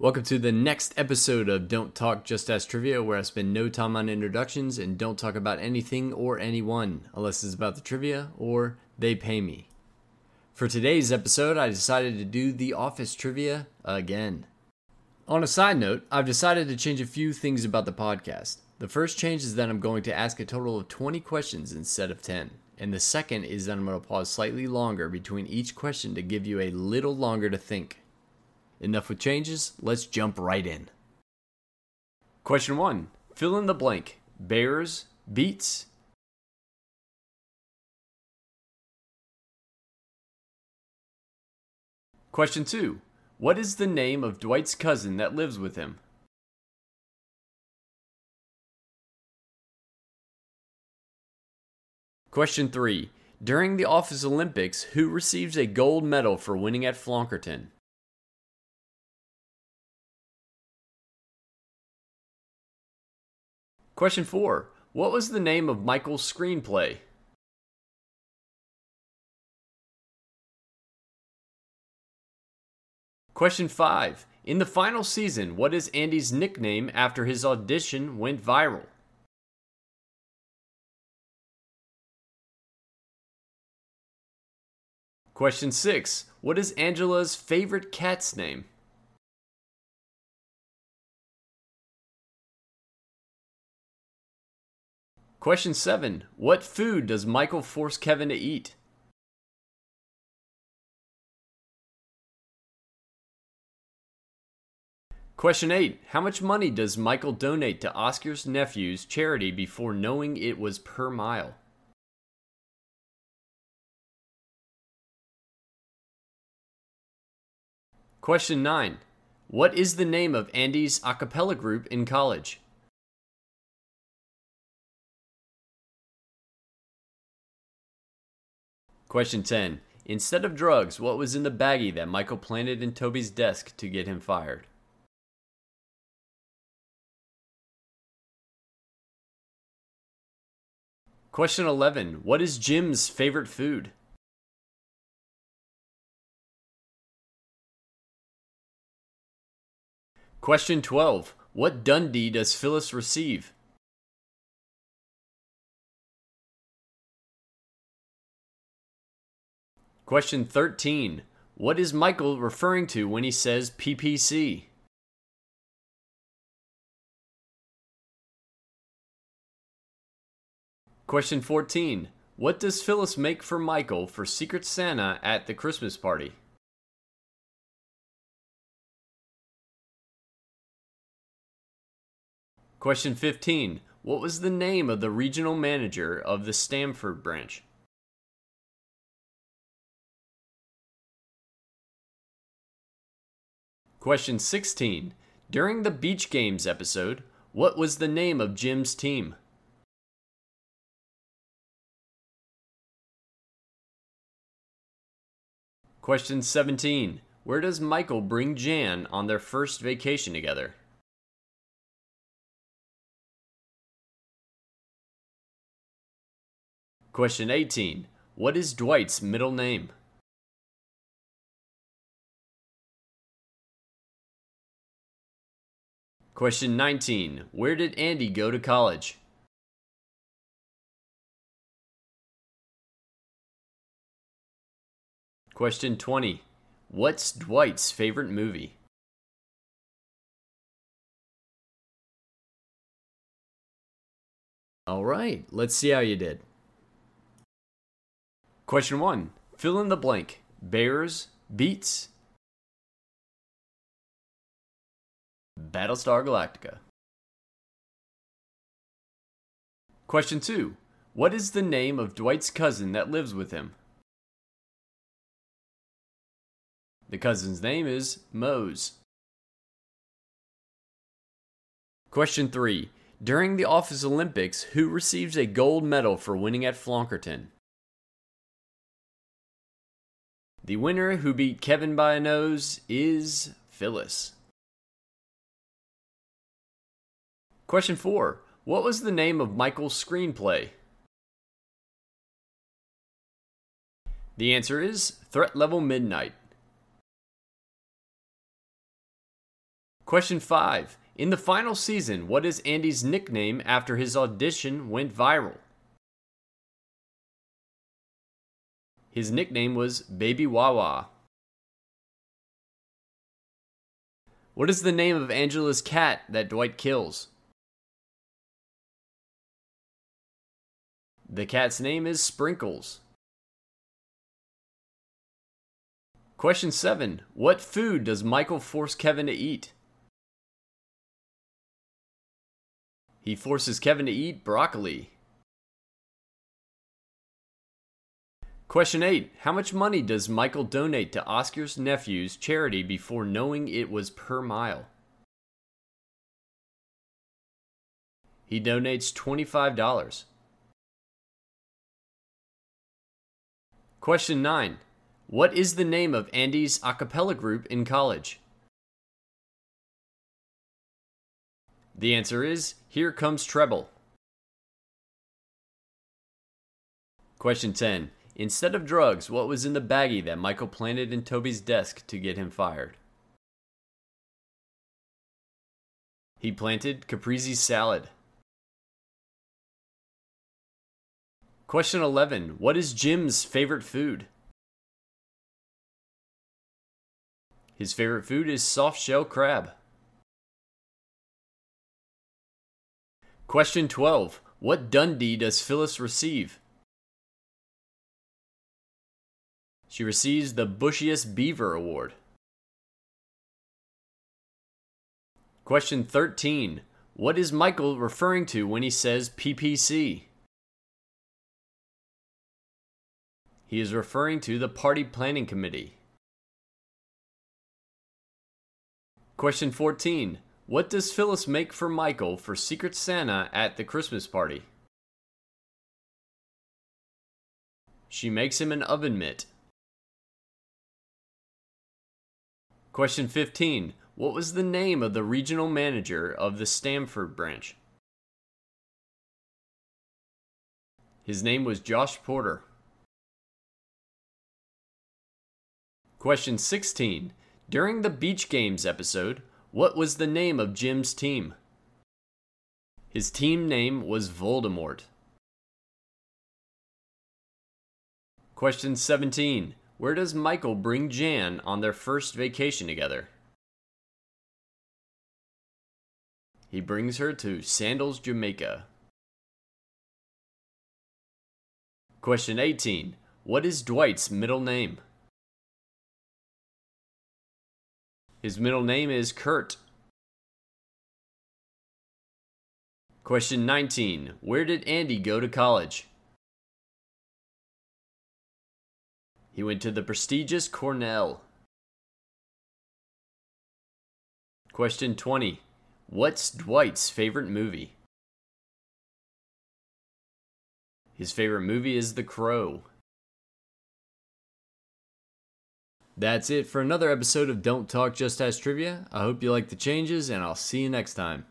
Welcome to the next episode of Don't Talk Just Ask Trivia, where I spend no time on introductions and don't talk about anything or anyone unless it's about the trivia or they pay me. For today's episode, I decided to do the office trivia again. On a side note, I've decided to change a few things about the podcast. The first change is that I'm going to ask a total of 20 questions instead of 10. And the second is that I'm going to pause slightly longer between each question to give you a little longer to think. Enough with changes, let's jump right in. Question 1 Fill in the blank. Bears, beets. Question 2 What is the name of Dwight's cousin that lives with him? Question 3 During the Office Olympics, who receives a gold medal for winning at Flonkerton? Question 4. What was the name of Michael's screenplay? Question 5. In the final season, what is Andy's nickname after his audition went viral? Question 6. What is Angela's favorite cat's name? Question 7. What food does Michael force Kevin to eat? Question 8. How much money does Michael donate to Oscar's nephew's charity before knowing it was per mile? Question 9. What is the name of Andy's a cappella group in college? Question 10. Instead of drugs, what was in the baggie that Michael planted in Toby's desk to get him fired? Question 11. What is Jim's favorite food? Question 12. What Dundie does Phyllis receive? Question 13. What is Michael referring to when he says PPC? Question 14. What does Phyllis make for Michael for Secret Santa at the Christmas party? Question 15. What was the name of the regional manager of the Stamford branch? Question 16. During the Beach Games episode, what was the name of Jim's team? Question 17. Where does Michael bring Jan on their first vacation together? Question 18. What is Dwight's middle name? Question 19. Where did Andy go to college? Question 20. What's Dwight's favorite movie? All right, let's see how you did. Question 1. Fill in the blank. Bears, beets, Battlestar Galactica. Question 2. What is the name of Dwight's cousin that lives with him? The cousin's name is Mose. Question 3. During the Office Olympics, who receives a gold medal for winning at Flonkerton? The winner who beat Kevin by a nose is Phyllis. Question 4. What was the name of Michael's screenplay? The answer is Threat Level Midnight. Question 5. In the final season, what is Andy's nickname after his audition went viral? His nickname was Baby Wawa. What is the name of Angela's cat that Dwight kills? The cat's name is Sprinkles. Question 7. What food does Michael force Kevin to eat? He forces Kevin to eat broccoli. Question 8. How much money does Michael donate to Oscar's nephew's charity before knowing it was per mile? He donates $25. Question 9. What is the name of Andy's a cappella group in college? The answer is Here Comes Treble. Question 10. Instead of drugs, what was in the baggie that Michael planted in Toby's desk to get him fired? He planted caprese salad. Question 11. What is Jim's favorite food? His favorite food is soft shell crab. Question 12. What Dundie does Phyllis receive? She receives the Bushiest Beaver Award. Question 13. What is Michael referring to when he says PPC? He is referring to the Party Planning Committee. Question 14. What does Phyllis make for Michael for Secret Santa at the Christmas party? She makes him an oven mitt. Question 15. What was the name of the regional manager of the Stamford branch? His name was Josh Porter. Question 16. During the Beach Games episode, what was the name of Jim's team? His team name was Voldemort. Question 17. Where does Michael bring Jan on their first vacation together? He brings her to Sandals, Jamaica. Question 18. What is Dwight's middle name? His middle name is Kurt. Question 19. Where did Andy go to college? He went to the prestigious Cornell. Question 20. What's Dwight's favorite movie? His favorite movie is The Crow. That's it for another episode of Don't Talk Just Ask Trivia. I hope you like the changes, and I'll see you next time.